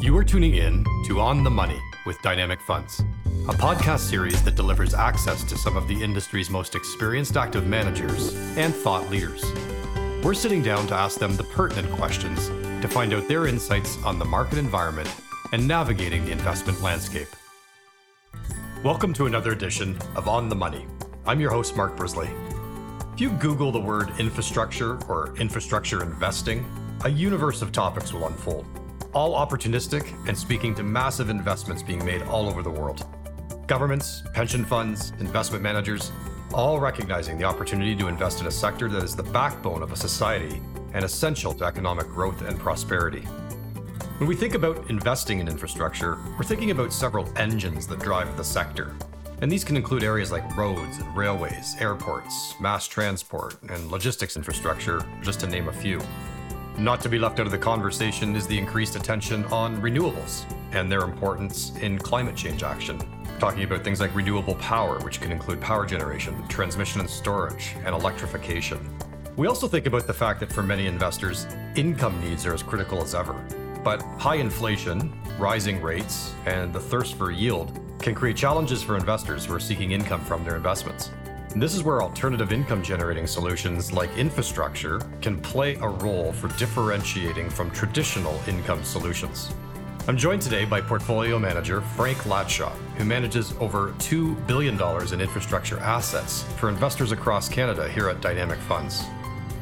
You are tuning in to On the Money with Dynamic Funds, a podcast series that delivers access to some of the industry's most experienced active managers and thought leaders. We're sitting down to ask them the pertinent questions to find out their insights on the market environment and navigating the investment landscape. Welcome to another edition of On the Money. I'm your host, Mark Brisley. If you Google the word infrastructure or infrastructure investing, a universe of topics will unfold, all opportunistic and speaking to massive investments being made all over the world. Governments, pension funds, investment managers, all recognizing the opportunity to invest in a sector that is the backbone of a society and essential to economic growth and prosperity. When we think about investing in infrastructure, we're thinking about several engines that drive the sector. And these can include areas like roads and railways, airports, mass transport, and logistics infrastructure, just to name a few. Not to be left out of the conversation is the increased attention on renewables and their importance in climate change action. Talking about things like renewable power, which can include power generation, transmission and storage, and electrification. We also think about the fact that for many investors, income needs are as critical as ever. But high inflation, rising rates, and the thirst for yield can create challenges for investors who are seeking income from their investments. This is where alternative income generating solutions like infrastructure can play a role for differentiating from traditional income solutions. I'm joined today by portfolio manager Frank Latshaw, who manages over $2 billion in infrastructure assets for investors across Canada here at Dynamic Funds.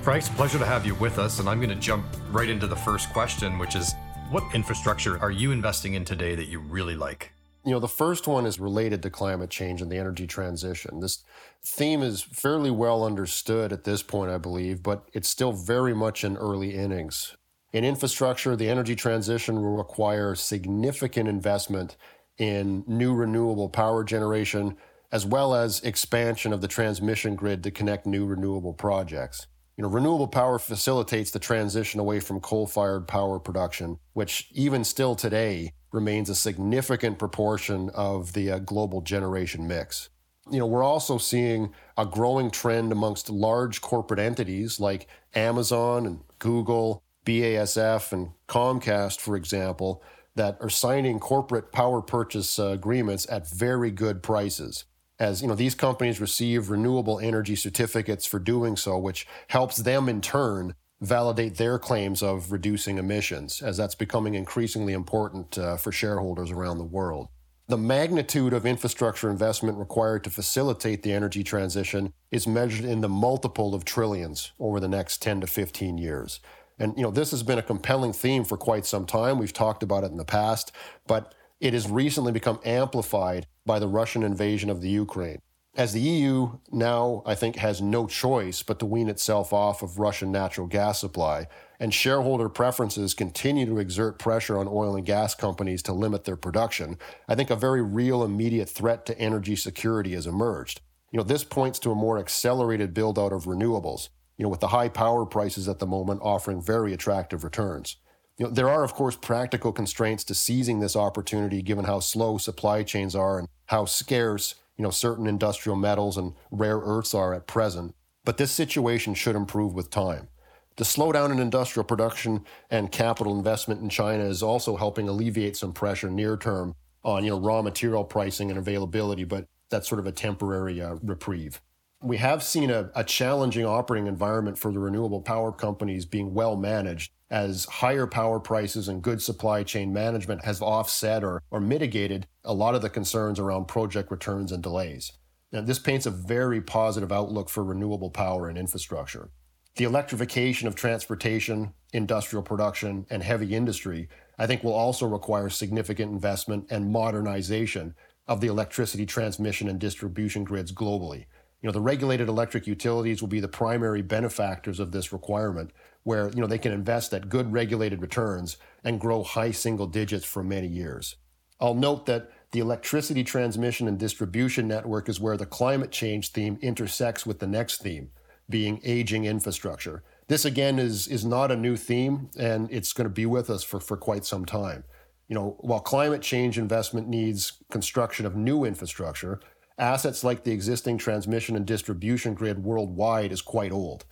Frank, it's a pleasure to have you with us, and I'm going to jump right into the first question, which is what infrastructure are you investing in today that you really like? You know, the first one is related to climate change and the energy transition. This theme is fairly well understood at this point, I believe, but it's still very much in early innings. In infrastructure, the energy transition will require significant investment in new renewable power generation, as well as expansion of the transmission grid to connect new renewable projects. You know, renewable power facilitates the transition away from coal-fired power production, which even still today remains a significant proportion of the uh, global generation mix. You know, we're also seeing a growing trend amongst large corporate entities like Amazon and Google, BASF, and Comcast, for example, that are signing corporate power purchase uh, agreements at very good prices. As you know, these companies receive renewable energy certificates for doing so, which helps them in turn validate their claims of reducing emissions, as that's becoming increasingly important uh, for shareholders around the world. The magnitude of infrastructure investment required to facilitate the energy transition is measured in the multiple of trillions over the next 10 to 15 years. And you know, this has been a compelling theme for quite some time. We've talked about it in the past, but it has recently become amplified by the Russian invasion of the Ukraine as the EU now, I think, has no choice but to wean itself off of Russian natural gas supply, and shareholder preferences continue to exert pressure on oil and gas companies to limit their production, I think a very real immediate threat to energy security has emerged. You know, this points to a more accelerated build out of renewables, you know, with the high power prices at the moment offering very attractive returns. You know, there are, of course, practical constraints to seizing this opportunity given how slow supply chains are and how scarce you know, certain industrial metals and rare earths are at present, but this situation should improve with time. The slowdown in industrial production and capital investment in China is also helping alleviate some pressure near term on you know raw material pricing and availability, but that's sort of a temporary uh, reprieve. We have seen a, a challenging operating environment for the renewable power companies being well managed as higher power prices and good supply chain management has offset or, or mitigated a lot of the concerns around project returns and delays. Now, this paints a very positive outlook for renewable power and infrastructure. The electrification of transportation, industrial production, and heavy industry, I think, will also require significant investment and modernization of the electricity transmission and distribution grids globally. You know, the regulated electric utilities will be the primary benefactors of this requirement, where you know they can invest at good regulated returns and grow high single digits for many years. I'll note that the electricity transmission and distribution network is where the climate change theme intersects with the next theme, being aging infrastructure. This again is is not a new theme and it's going to be with us for, for quite some time. You know, while climate change investment needs construction of new infrastructure, assets like the existing transmission and distribution grid worldwide is quite old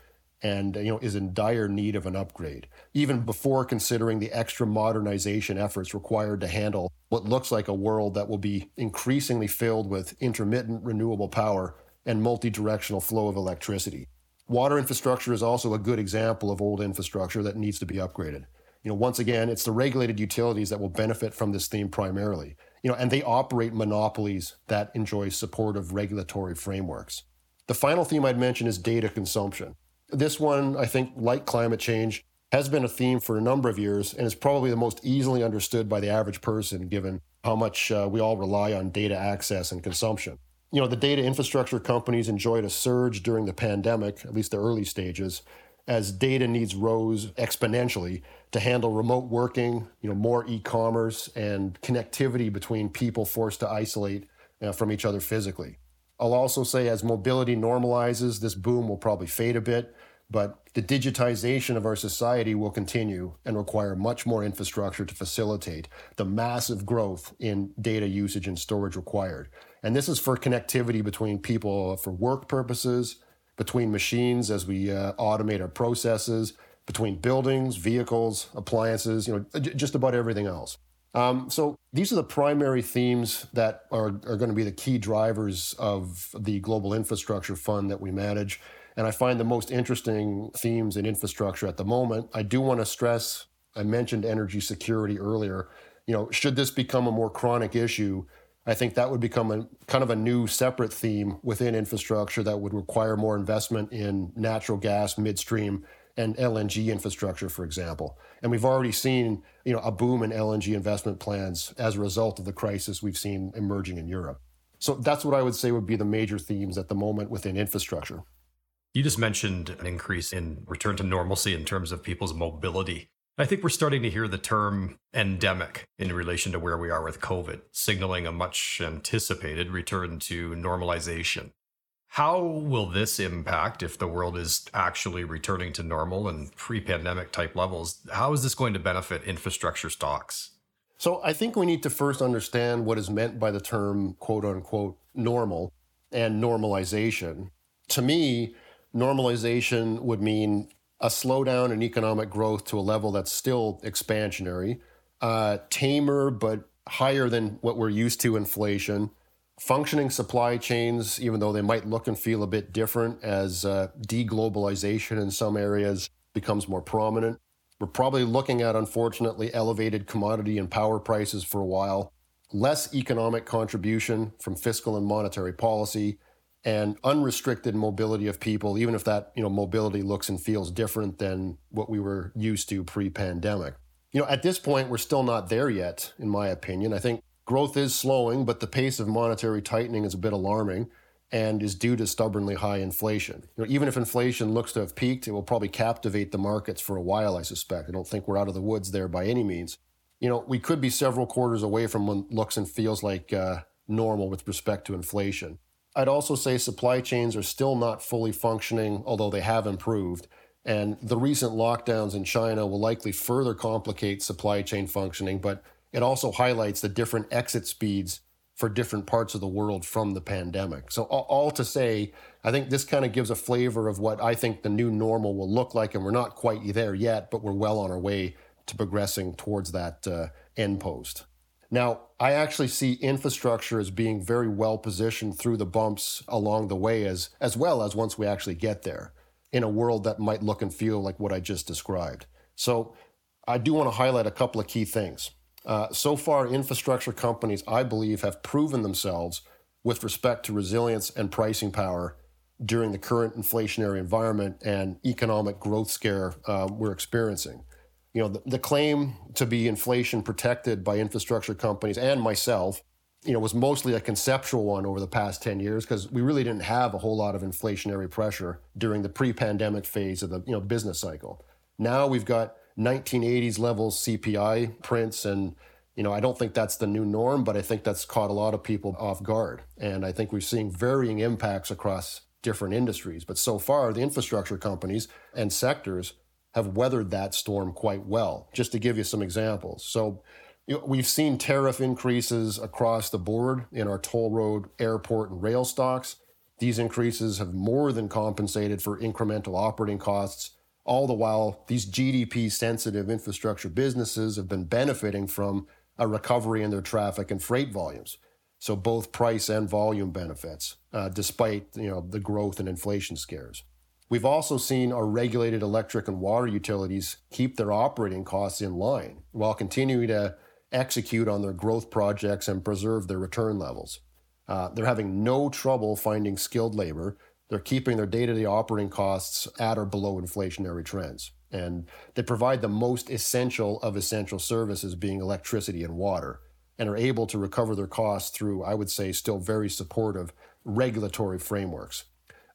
and you know is in dire need of an upgrade even before considering the extra modernization efforts required to handle what looks like a world that will be increasingly filled with intermittent renewable power and multi-directional flow of electricity. Water infrastructure is also a good example of old infrastructure that needs to be upgraded. You know once again it's the regulated utilities that will benefit from this theme primarily you know and they operate monopolies that enjoy supportive regulatory frameworks the final theme I'd mention is data consumption. This one, I think, like climate change, has been a theme for a number of years and is probably the most easily understood by the average person given how much uh, we all rely on data access and consumption. You know, the data infrastructure companies enjoyed a surge during the pandemic, at least the early stages, as data needs rose exponentially to handle remote working, you know, more e-commerce and connectivity between people forced to isolate uh, from each other physically. I'll also say as mobility normalizes, this boom will probably fade a bit, but the digitization of our society will continue and require much more infrastructure to facilitate the massive growth in data usage and storage required. And this is for connectivity between people for work purposes, between machines as we uh, automate our processes, between buildings, vehicles, appliances, you know, just about everything else. Um, so these are the primary themes that are, are going to be the key drivers of the global infrastructure fund that we manage. And I find the most interesting themes in infrastructure at the moment. I do want to stress, I mentioned energy security earlier. You know, should this become a more chronic issue, I think that would become a kind of a new separate theme within infrastructure that would require more investment in natural gas midstream and LNG infrastructure, for example. And we've already seen, you know, a boom in LNG investment plans as a result of the crisis we've seen emerging in Europe. So that's what I would say would be the major themes at the moment within infrastructure. You just mentioned an increase in return to normalcy in terms of people's mobility. I think we're starting to hear the term endemic in relation to where we are with COVID, signaling a much anticipated return to normalization. How will this impact if the world is actually returning to normal and pre pandemic type levels? How is this going to benefit infrastructure stocks? So I think we need to first understand what is meant by the term quote unquote normal and normalization. To me, normalization would mean a slowdown in economic growth to a level that's still expansionary, uh, tamer but higher than what we're used to inflation, functioning supply chains, even though they might look and feel a bit different as uh, deglobalization in some areas becomes more prominent. We're probably looking at, unfortunately, elevated commodity and power prices for a while, less economic contribution from fiscal and monetary policy, and unrestricted mobility of people, even if that you know mobility looks and feels different than what we were used to pre-pandemic. You know, at this point, we're still not there yet, in my opinion. I think Growth is slowing, but the pace of monetary tightening is a bit alarming and is due to stubbornly high inflation. You know, even if inflation looks to have peaked, it will probably captivate the markets for a while, I suspect. I don't think we're out of the woods there by any means. You know, we could be several quarters away from what looks and feels like uh, normal with respect to inflation. I'd also say supply chains are still not fully functioning, although they have improved. And the recent lockdowns in China will likely further complicate supply chain functioning, but it also highlights the different exit speeds for different parts of the world from the pandemic. So, all, to say, I think this kind of gives a flavor of what I think the new normal will look like. And we're not quite there yet, but we're well on our way to progressing towards that uh, end post. Now, I actually see infrastructure as being very well positioned through the bumps along the way, as, as well as once we actually get there in a world that might look and feel like what I just described. So, I do want to highlight a couple of key things. Uh, so far, infrastructure companies, I believe, have proven themselves with respect to resilience and pricing power during the current inflationary environment and economic growth scare uh, we're experiencing. You know, the, the claim to be inflation protected by infrastructure companies and myself, you know, was mostly a conceptual one over the past 10 years because we really didn't have a whole lot of inflationary pressure during the pre-pandemic phase of the, you know, business cycle. Now we've got 1980s level CPI prints. And, you know, I don't think that's the new norm, but I think that's caught a lot of people off guard. And I think we're seeing varying impacts across different industries. But so far, the infrastructure companies and sectors have weathered that storm quite well. Just to give you some examples. So, you know, we've seen tariff increases across the board in our toll road, airport, and rail stocks. These increases have more than compensated for incremental operating costs. All the while, these GDP sensitive infrastructure businesses have been benefiting from a recovery in their traffic and freight volumes. So both price and volume benefits, uh, despite you know the growth and inflation scares. We've also seen our regulated electric and water utilities keep their operating costs in line while continuing to execute on their growth projects and preserve their return levels. Uh, they're having no trouble finding skilled labor. They're keeping their day to day operating costs at or below inflationary trends. And they provide the most essential of essential services, being electricity and water, and are able to recover their costs through, I would say, still very supportive regulatory frameworks.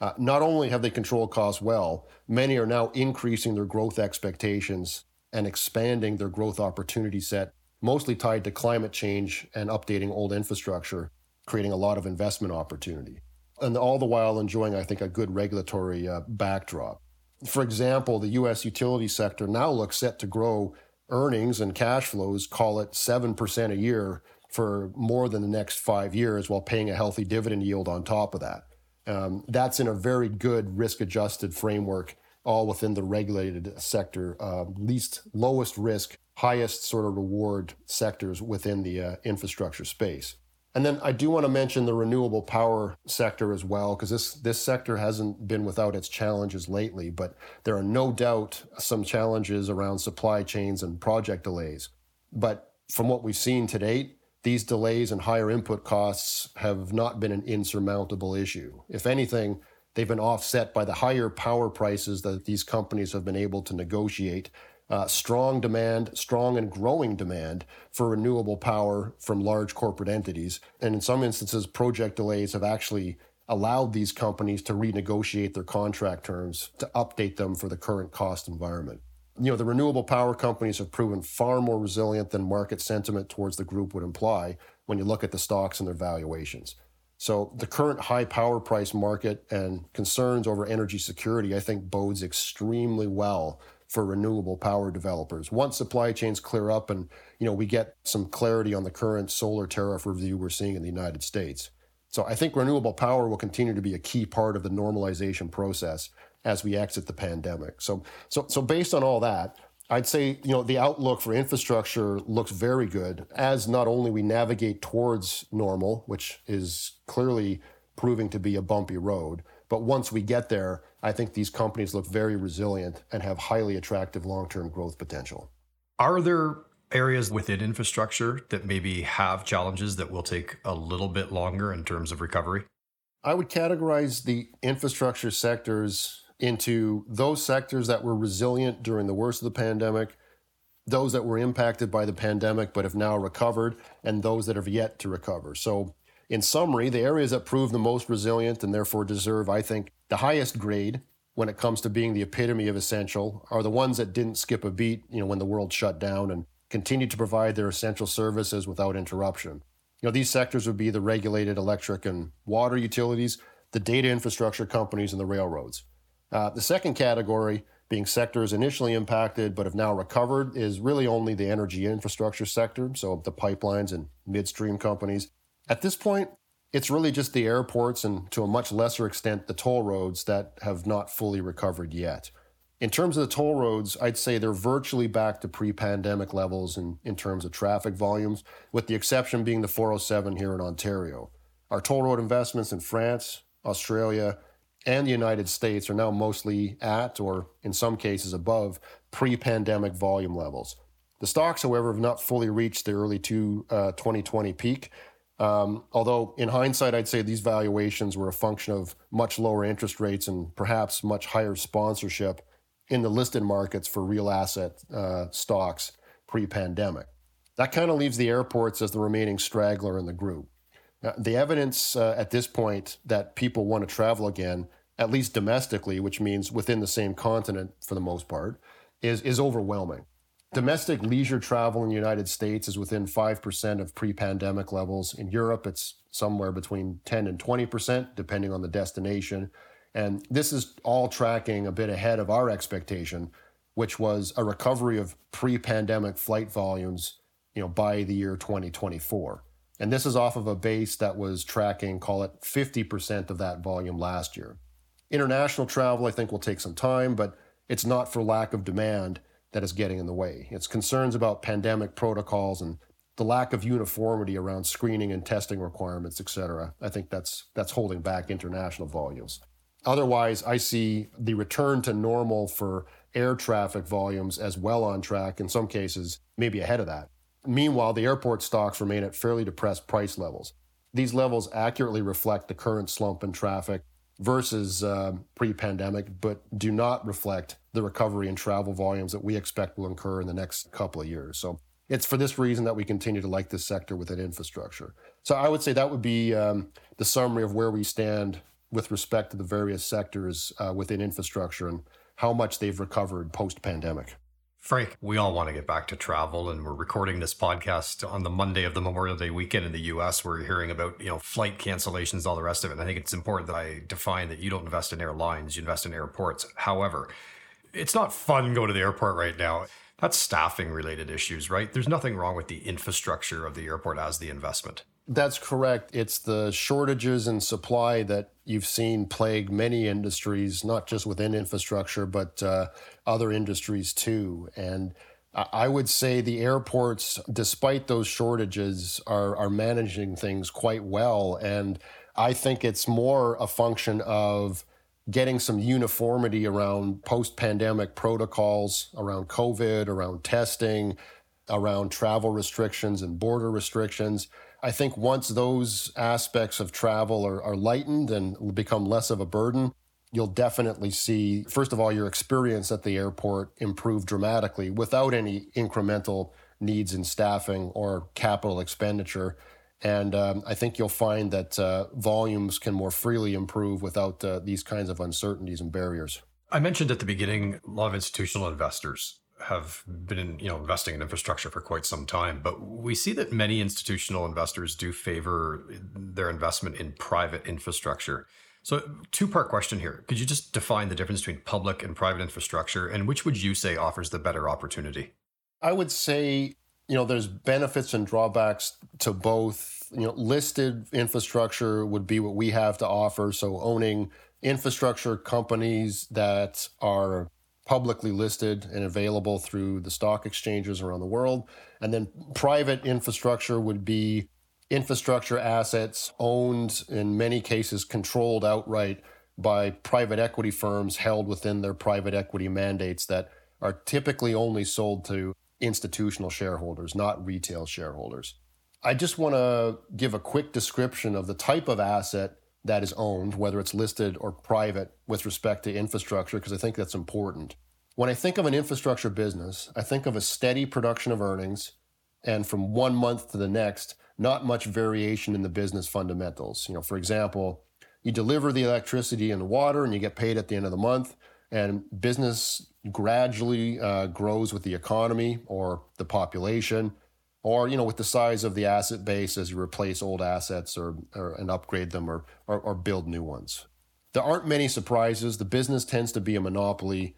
Uh, not only have they controlled costs well, many are now increasing their growth expectations and expanding their growth opportunity set, mostly tied to climate change and updating old infrastructure, creating a lot of investment opportunity. And all the while enjoying, I think, a good regulatory uh, backdrop. For example, the U.S. utility sector now looks set to grow earnings and cash flows, call it 7% a year for more than the next five years, while paying a healthy dividend yield on top of that. Um, that's in a very good risk adjusted framework, all within the regulated sector, uh, least lowest risk, highest sort of reward sectors within the uh, infrastructure space. And then I do want to mention the renewable power sector as well, because this, this sector hasn't been without its challenges lately, but there are no doubt some challenges around supply chains and project delays. But from what we've seen to date, these delays and higher input costs have not been an insurmountable issue. If anything, they've been offset by the higher power prices that these companies have been able to negotiate. Uh, strong demand, strong and growing demand for renewable power from large corporate entities. And in some instances, project delays have actually allowed these companies to renegotiate their contract terms to update them for the current cost environment you know, the renewable power companies have proven far more resilient than market sentiment towards the group would imply when you look at the stocks and their valuations. So the current high power price market and concerns over energy security, I think, bodes extremely well for renewable power developers. Once supply chains clear up and you know we get some clarity on the current solar tariff review we're seeing in the United States. So I think renewable power will continue to be a key part of the normalization process as we exit the pandemic. So, so, so based on all that, I'd say you know the outlook for infrastructure looks very good as not only we navigate towards normal, which is clearly proving to be a bumpy road, but once we get there, I think these companies look very resilient and have highly attractive long-term growth potential. Are there areas within infrastructure that maybe have challenges that will take a little bit longer in terms of recovery? I would categorize the infrastructure sectors into those sectors that were resilient during the worst of the pandemic, those that were impacted by the pandemic but have now recovered, and those that have yet to recover. So, in summary, the areas that prove the most resilient and therefore deserve, I think, the highest grade when it comes to being the epitome of essential are the ones that didn't skip a beat, you know, when the world shut down and continued to provide their essential services without interruption. You know, these sectors would be the regulated electric and water utilities, the data infrastructure companies, and the railroads. Uh, the second category, being sectors initially impacted but have now recovered, is really only the energy infrastructure sector, so the pipelines and midstream companies. At this point, it's really just the airports and to a much lesser extent the toll roads that have not fully recovered yet. In terms of the toll roads, I'd say they're virtually back to pre pandemic levels in, in terms of traffic volumes, with the exception being the 407 here in Ontario. Our toll road investments in France, Australia, and the United States are now mostly at, or in some cases above, pre pandemic volume levels. The stocks, however, have not fully reached the early two, uh, 2020 peak. Um, although, in hindsight, I'd say these valuations were a function of much lower interest rates and perhaps much higher sponsorship in the listed markets for real asset uh, stocks pre pandemic. That kind of leaves the airports as the remaining straggler in the group. Uh, the evidence uh, at this point that people want to travel again, at least domestically, which means within the same continent for the most part, is, is overwhelming. Domestic leisure travel in the United States is within 5% of pre pandemic levels. In Europe, it's somewhere between 10 and 20%, depending on the destination. And this is all tracking a bit ahead of our expectation, which was a recovery of pre pandemic flight volumes you know, by the year 2024. And this is off of a base that was tracking, call it 50% of that volume last year. International travel, I think, will take some time, but it's not for lack of demand that is getting in the way. It's concerns about pandemic protocols and the lack of uniformity around screening and testing requirements, et cetera. I think that's that's holding back international volumes. Otherwise, I see the return to normal for air traffic volumes as well on track, in some cases, maybe ahead of that. Meanwhile, the airport stocks remain at fairly depressed price levels. These levels accurately reflect the current slump in traffic versus uh, pre pandemic, but do not reflect the recovery in travel volumes that we expect will occur in the next couple of years. So it's for this reason that we continue to like this sector within infrastructure. So I would say that would be um, the summary of where we stand with respect to the various sectors uh, within infrastructure and how much they've recovered post pandemic. Frank, we all want to get back to travel, and we're recording this podcast on the Monday of the Memorial Day weekend in the U.S. We're hearing about you know flight cancellations, all the rest of it. And I think it's important that I define that you don't invest in airlines, you invest in airports. However, it's not fun going to the airport right now. That's staffing related issues, right? There's nothing wrong with the infrastructure of the airport as the investment. That's correct. It's the shortages in supply that you've seen plague many industries, not just within infrastructure, but uh, other industries too. And I would say the airports, despite those shortages, are, are managing things quite well. And I think it's more a function of getting some uniformity around post pandemic protocols, around COVID, around testing, around travel restrictions and border restrictions. I think once those aspects of travel are, are lightened and become less of a burden, you'll definitely see, first of all, your experience at the airport improve dramatically without any incremental needs in staffing or capital expenditure. And um, I think you'll find that uh, volumes can more freely improve without uh, these kinds of uncertainties and barriers. I mentioned at the beginning a lot of institutional investors have been you know investing in infrastructure for quite some time but we see that many institutional investors do favor their investment in private infrastructure. So two part question here. Could you just define the difference between public and private infrastructure and which would you say offers the better opportunity? I would say you know there's benefits and drawbacks to both. You know listed infrastructure would be what we have to offer. So owning infrastructure companies that are publicly listed and available through the stock exchanges around the world. And then private infrastructure would be infrastructure assets owned, in many cases, controlled outright by private equity firms held within their private equity mandates that are typically only sold to institutional shareholders, not retail shareholders. I just want to give a quick description of the type of asset that is owned, whether it's listed or private, with respect to infrastructure, because I think that's important. When I think of an infrastructure business, I think of a steady production of earnings, and from one month to the next, not much variation in the business fundamentals. You know, for example, you deliver the electricity and the water, and you get paid at the end of the month, and business gradually uh, grows with the economy or the population or you know with the size of the asset base as you replace old assets or, or and upgrade them or, or, or build new ones. There aren't many surprises. The business tends to be a monopoly.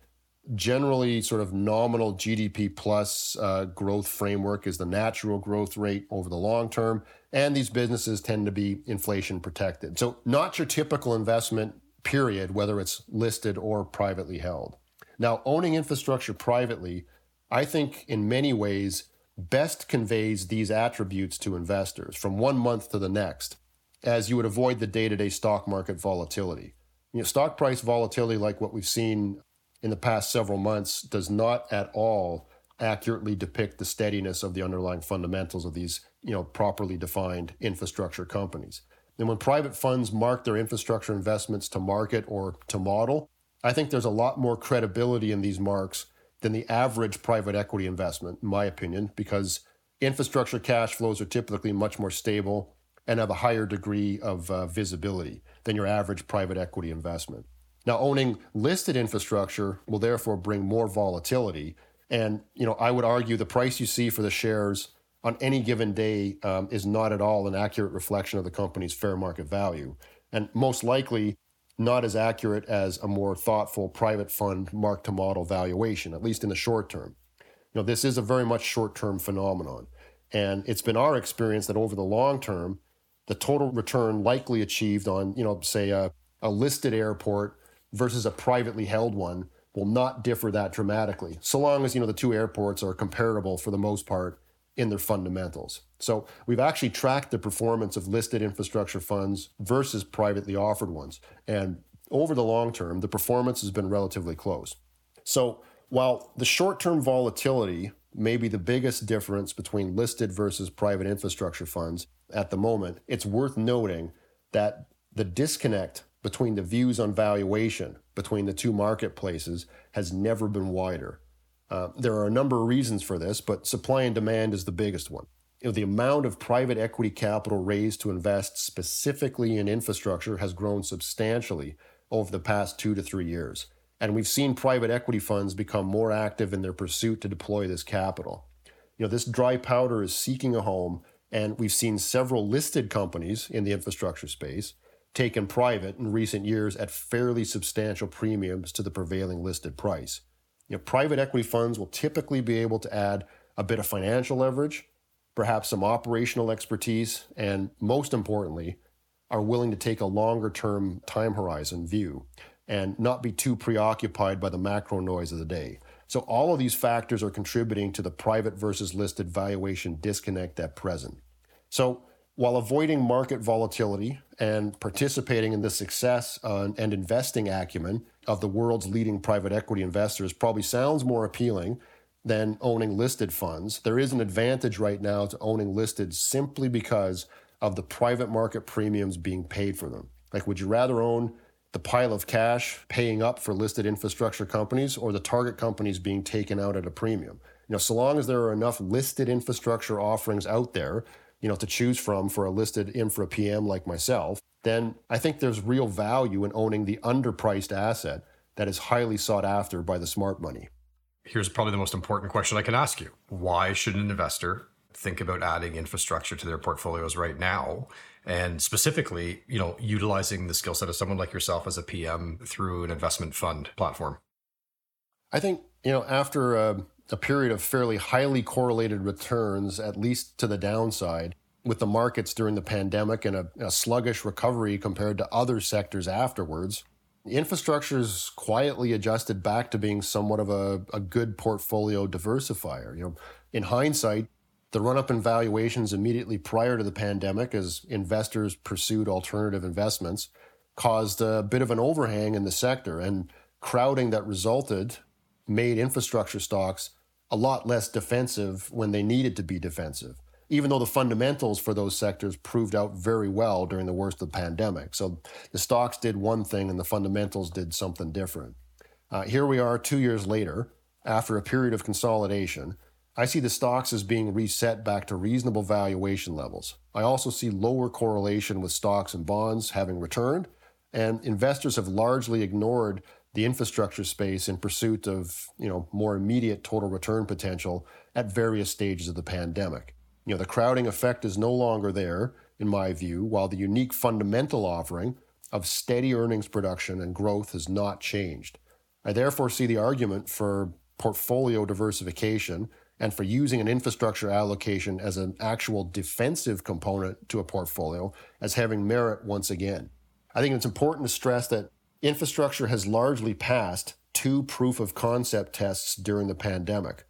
Generally sort of nominal gdp plus uh, growth framework is the natural growth rate over the long term and these businesses tend to be inflation protected. So not your typical investment period whether it's listed or privately held. Now owning infrastructure privately i think in many ways best conveys these attributes to investors from one month to the next, as you would avoid the day to day stock market volatility. You know, stock price volatility, like what we've seen in the past several months, does not at all accurately depict the steadiness of the underlying fundamentals of these you know, properly defined infrastructure companies. And when private funds mark their infrastructure investments to market or to model, I think there's a lot more credibility in these marks than the average private equity investment, in my opinion, because infrastructure cash flows are typically much more stable and have a higher degree of uh, visibility than your average private equity investment. Now, owning listed infrastructure will therefore bring more volatility. And you know, I would argue the price you see for the shares on any given day um, is not at all an accurate reflection of the company's fair market value. And most likely, not as accurate as a more thoughtful private fund mark to model valuation, at least in the short term. You know, this is a very much short term phenomenon. And it's been our experience that over the long term, the total return likely achieved on, you know, say a, a listed airport versus a privately held one will not differ that dramatically, so long as you know the two airports are comparable for the most part in their fundamentals. So we've actually tracked the performance of listed infrastructure funds versus privately offered ones, and over the long term, the performance has been relatively close. So while the short-term volatility may be the biggest difference between listed versus private infrastructure funds at the moment, it's worth noting that the disconnect between the views on valuation between the two marketplaces has never been wider. Uh, there are a number of reasons for this, but supply and demand is the biggest one. You know, the amount of private equity capital raised to invest specifically in infrastructure has grown substantially over the past two to three years. And we've seen private equity funds become more active in their pursuit to deploy this capital. You know, this dry powder is seeking a home, and we've seen several listed companies in the infrastructure space taken private in recent years at fairly substantial premiums to the prevailing listed price. You know, private equity funds will typically be able to add a bit of financial leverage, perhaps some operational expertise, and most importantly, are willing to take a longer term time horizon view and not be too preoccupied by the macro noise of the day. So, all of these factors are contributing to the private versus listed valuation disconnect at present. So, while avoiding market volatility and participating in the success uh, and investing acumen of the world's leading private equity investors probably sounds more appealing than owning listed funds, there is an advantage right now to owning listed simply because of the private market premiums being paid for them. Like, would you rather own the pile of cash paying up for listed infrastructure companies or the target companies being taken out at a premium? You know, so long as there are enough listed infrastructure offerings out there you know, to choose from for a listed infra PM like myself, then I think there's real value in owning the underpriced asset that is highly sought after by the smart money. Here's probably the most important question I can ask you. Why should an investor think about adding infrastructure to their portfolios right now? And specifically, you know, utilizing the skill set of someone like yourself as a PM through an investment fund platform. I think, you know, after uh, a period of fairly highly correlated returns, at least to the downside, with the markets during the pandemic and a, a sluggish recovery compared to other sectors afterwards. Infrastructure is quietly adjusted back to being somewhat of a, a good portfolio diversifier. You know, in hindsight, the run up in valuations immediately prior to the pandemic as investors pursued alternative investments caused a bit of an overhang in the sector and crowding that resulted made infrastructure stocks a lot less defensive when they needed to be defensive, even though the fundamentals for those sectors proved out very well during the worst of the pandemic. So the stocks did one thing and the fundamentals did something different. Uh, here we are two years later, after a period of consolidation. I see the stocks as being reset back to reasonable valuation levels. I also see lower correlation with stocks and bonds having returned, and investors have largely ignored the infrastructure space in pursuit of you know more immediate total return potential at various stages of the pandemic. You know, the crowding effect is no longer there, in my view, while the unique fundamental offering of steady earnings production and growth has not changed. I therefore see the argument for portfolio diversification and for using an infrastructure allocation as an actual defensive component to a portfolio as having merit once again. I think it's important to stress that infrastructure has largely passed two proof of concept tests during the pandemic.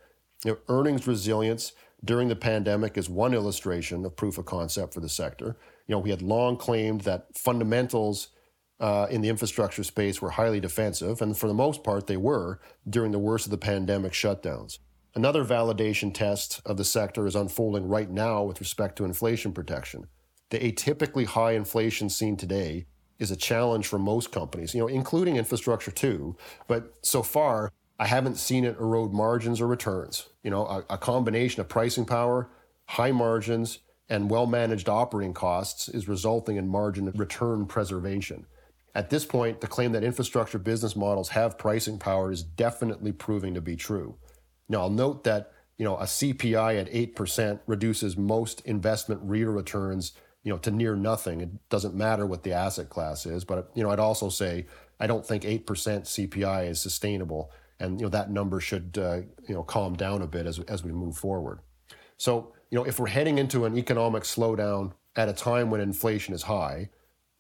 You know, earnings resilience during the pandemic is one illustration of proof of concept for the sector. You know, we had long claimed that fundamentals uh, in the infrastructure space were highly defensive, and for the most part, they were during the worst of the pandemic shutdowns. Another validation test of the sector is unfolding right now with respect to inflation protection. The atypically high inflation seen today is a challenge for most companies, you know, including infrastructure too. But so far, I haven't seen it erode margins or returns. You know, a, a combination of pricing power, high margins, and well managed operating costs is resulting in margin return preservation. At this point, the claim that infrastructure business models have pricing power is definitely proving to be true. Now, I'll note that you know a CPI at 8% reduces most investment REIT returns you know, to near nothing. It doesn't matter what the asset class is, but you know, I'd also say I don't think eight percent CPI is sustainable, and you know that number should uh, you know calm down a bit as as we move forward. So you know, if we're heading into an economic slowdown at a time when inflation is high,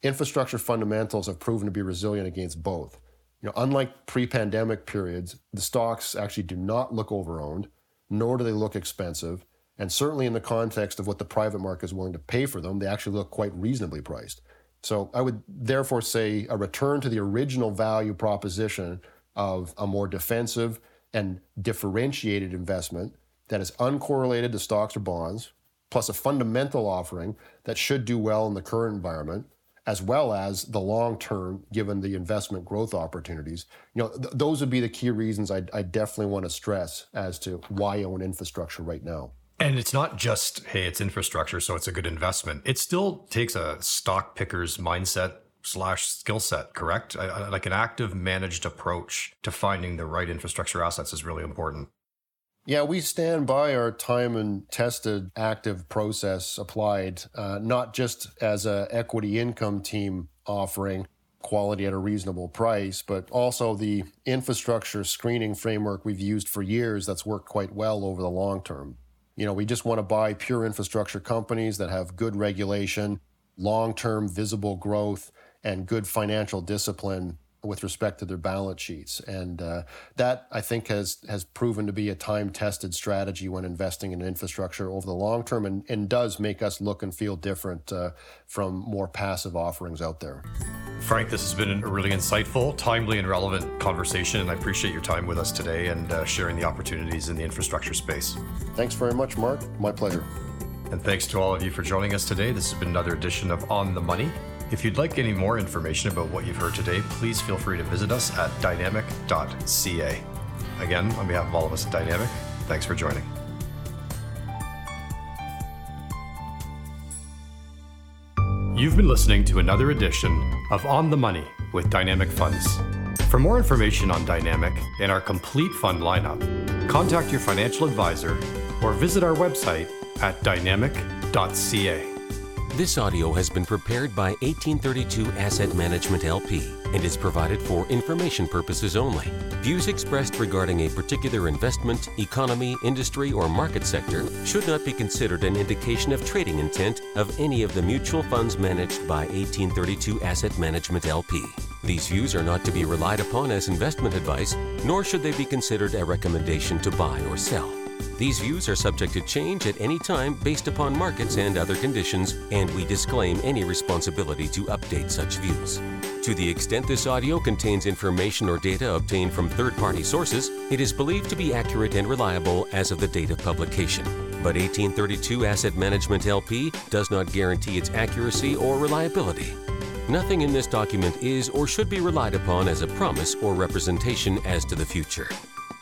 infrastructure fundamentals have proven to be resilient against both. You know, unlike pre-pandemic periods, the stocks actually do not look overowned, nor do they look expensive, and certainly in the context of what the private market is willing to pay for them, they actually look quite reasonably priced. So I would therefore say a return to the original value proposition of a more defensive and differentiated investment that is uncorrelated to stocks or bonds, plus a fundamental offering that should do well in the current environment, as well as the long term, given the investment growth opportunities. You know, th- those would be the key reasons I, I definitely want to stress as to why own infrastructure right now. And it's not just, hey, it's infrastructure, so it's a good investment. It still takes a stock picker's mindset slash skill set, correct? I, I, like an active managed approach to finding the right infrastructure assets is really important. Yeah, we stand by our time and tested active process applied, uh, not just as a equity income team offering quality at a reasonable price, but also the infrastructure screening framework we've used for years that's worked quite well over the long term. You know, we just want to buy pure infrastructure companies that have good regulation, long term visible growth, and good financial discipline with respect to their balance sheets. And uh, that, I think, has, has proven to be a time tested strategy when investing in infrastructure over the long term and, and does make us look and feel different uh, from more passive offerings out there. Frank, this has been a really insightful, timely, and relevant conversation, and I appreciate your time with us today and uh, sharing the opportunities in the infrastructure space. Thanks very much, Mark. My pleasure. And thanks to all of you for joining us today. This has been another edition of On the Money. If you'd like any more information about what you've heard today, please feel free to visit us at dynamic.ca. Again, on behalf of all of us at Dynamic, thanks for joining. You've been listening to another edition of On the Money with Dynamic Funds. For more information on Dynamic and our complete fund lineup, contact your financial advisor or visit our website at dynamic.ca. This audio has been prepared by 1832 Asset Management LP and is provided for information purposes only. Views expressed regarding a particular investment, economy, industry, or market sector should not be considered an indication of trading intent of any of the mutual funds managed by 1832 Asset Management LP. These views are not to be relied upon as investment advice, nor should they be considered a recommendation to buy or sell. These views are subject to change at any time based upon markets and other conditions, and we disclaim any responsibility to update such views. To the extent this audio contains information or data obtained from third party sources, it is believed to be accurate and reliable as of the date of publication. But 1832 Asset Management LP does not guarantee its accuracy or reliability. Nothing in this document is or should be relied upon as a promise or representation as to the future.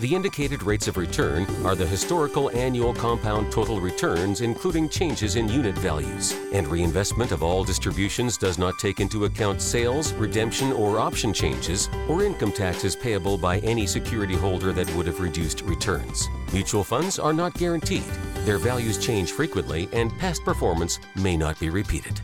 The indicated rates of return are the historical annual compound total returns, including changes in unit values. And reinvestment of all distributions does not take into account sales, redemption, or option changes, or income taxes payable by any security holder that would have reduced returns. Mutual funds are not guaranteed. Their values change frequently, and past performance may not be repeated.